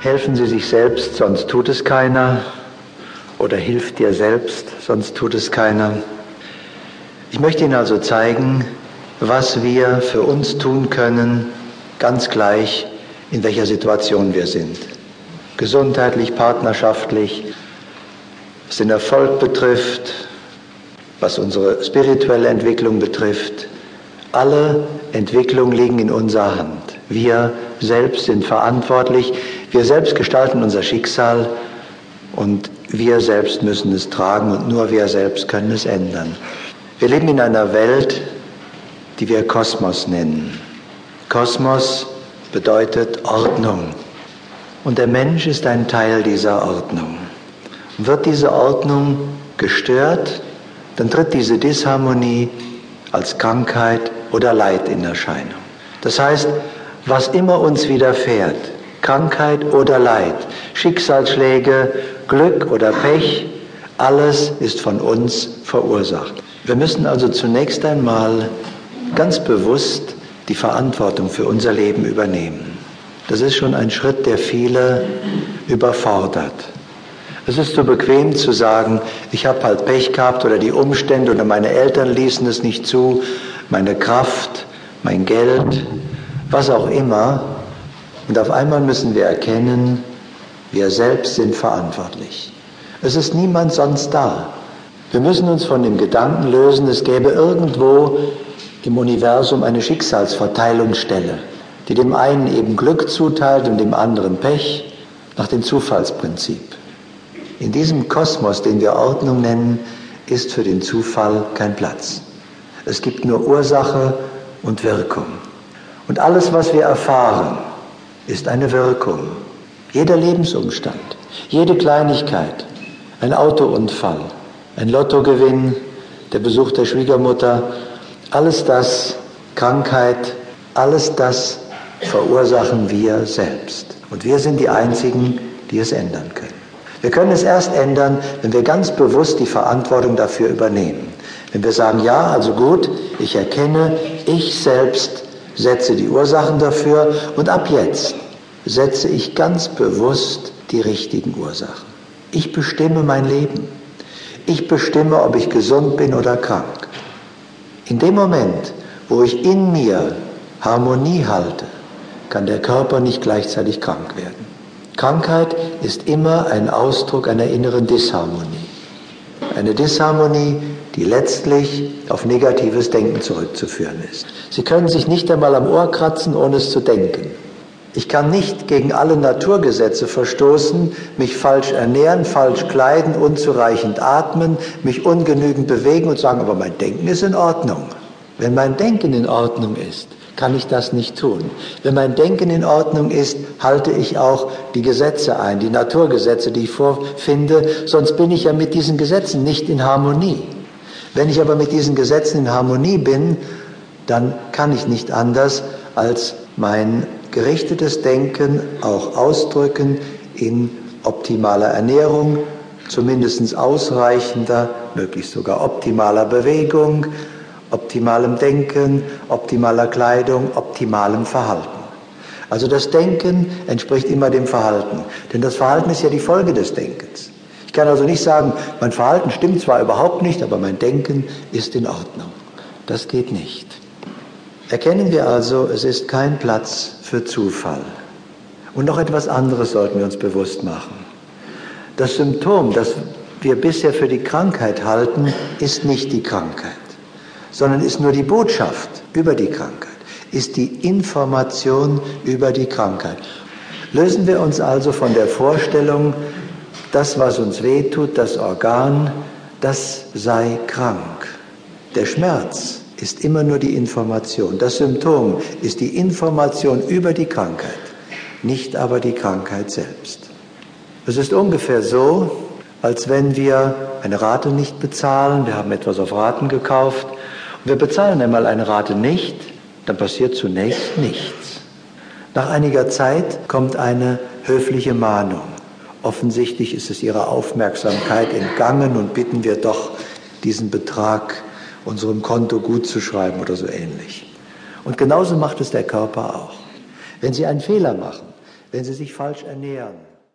Helfen Sie sich selbst, sonst tut es keiner. Oder hilf dir selbst, sonst tut es keiner. Ich möchte Ihnen also zeigen, was wir für uns tun können, ganz gleich, in welcher Situation wir sind. Gesundheitlich, partnerschaftlich, was den Erfolg betrifft, was unsere spirituelle Entwicklung betrifft. Alle Entwicklungen liegen in unserer Hand. Wir selbst sind verantwortlich. Wir selbst gestalten unser Schicksal und wir selbst müssen es tragen und nur wir selbst können es ändern. Wir leben in einer Welt, die wir Kosmos nennen. Kosmos bedeutet Ordnung. Und der Mensch ist ein Teil dieser Ordnung. Wird diese Ordnung gestört, dann tritt diese Disharmonie als Krankheit oder Leid in Erscheinung. Das heißt, was immer uns widerfährt, Krankheit oder Leid, Schicksalsschläge, Glück oder Pech, alles ist von uns verursacht. Wir müssen also zunächst einmal ganz bewusst die Verantwortung für unser Leben übernehmen. Das ist schon ein Schritt, der viele überfordert. Es ist so bequem zu sagen, ich habe halt Pech gehabt oder die Umstände oder meine Eltern ließen es nicht zu, meine Kraft, mein Geld, was auch immer. Und auf einmal müssen wir erkennen, wir selbst sind verantwortlich. Es ist niemand sonst da. Wir müssen uns von dem Gedanken lösen, es gäbe irgendwo im Universum eine Schicksalsverteilungsstelle, die dem einen eben Glück zuteilt und dem anderen Pech nach dem Zufallsprinzip. In diesem Kosmos, den wir Ordnung nennen, ist für den Zufall kein Platz. Es gibt nur Ursache und Wirkung. Und alles, was wir erfahren, ist eine Wirkung. Jeder Lebensumstand, jede Kleinigkeit, ein Autounfall, ein Lottogewinn, der Besuch der Schwiegermutter, alles das, Krankheit, alles das verursachen wir selbst. Und wir sind die Einzigen, die es ändern können. Wir können es erst ändern, wenn wir ganz bewusst die Verantwortung dafür übernehmen. Wenn wir sagen, ja, also gut, ich erkenne, ich selbst setze die Ursachen dafür und ab jetzt setze ich ganz bewusst die richtigen Ursachen. Ich bestimme mein Leben. Ich bestimme, ob ich gesund bin oder krank. In dem Moment, wo ich in mir Harmonie halte, kann der Körper nicht gleichzeitig krank werden. Krankheit ist immer ein Ausdruck einer inneren Disharmonie. Eine Disharmonie, die letztlich auf negatives Denken zurückzuführen ist. Sie können sich nicht einmal am Ohr kratzen, ohne es zu denken. Ich kann nicht gegen alle Naturgesetze verstoßen, mich falsch ernähren, falsch kleiden, unzureichend atmen, mich ungenügend bewegen und sagen, aber mein Denken ist in Ordnung. Wenn mein Denken in Ordnung ist, kann ich das nicht tun. Wenn mein Denken in Ordnung ist, halte ich auch die Gesetze ein, die Naturgesetze, die ich vorfinde, sonst bin ich ja mit diesen Gesetzen nicht in Harmonie. Wenn ich aber mit diesen Gesetzen in Harmonie bin, dann kann ich nicht anders als mein gerichtetes Denken auch ausdrücken in optimaler Ernährung, zumindest ausreichender, möglichst sogar optimaler Bewegung, optimalem Denken, optimaler Kleidung, optimalem Verhalten. Also das Denken entspricht immer dem Verhalten, denn das Verhalten ist ja die Folge des Denkens. Ich kann also nicht sagen, mein Verhalten stimmt zwar überhaupt nicht, aber mein Denken ist in Ordnung. Das geht nicht. Erkennen wir also, es ist kein Platz für Zufall. Und noch etwas anderes sollten wir uns bewusst machen. Das Symptom, das wir bisher für die Krankheit halten, ist nicht die Krankheit sondern ist nur die Botschaft über die Krankheit, ist die Information über die Krankheit. Lösen wir uns also von der Vorstellung, das, was uns wehtut, das Organ, das sei krank. Der Schmerz ist immer nur die Information. Das Symptom ist die Information über die Krankheit, nicht aber die Krankheit selbst. Es ist ungefähr so, als wenn wir eine Rate nicht bezahlen, wir haben etwas auf Raten gekauft wir bezahlen einmal eine Rate nicht, dann passiert zunächst nichts. Nach einiger Zeit kommt eine höfliche Mahnung. Offensichtlich ist es ihrer Aufmerksamkeit entgangen und bitten wir doch, diesen Betrag unserem Konto gut zu schreiben oder so ähnlich. Und genauso macht es der Körper auch. Wenn Sie einen Fehler machen, wenn sie sich falsch ernähren,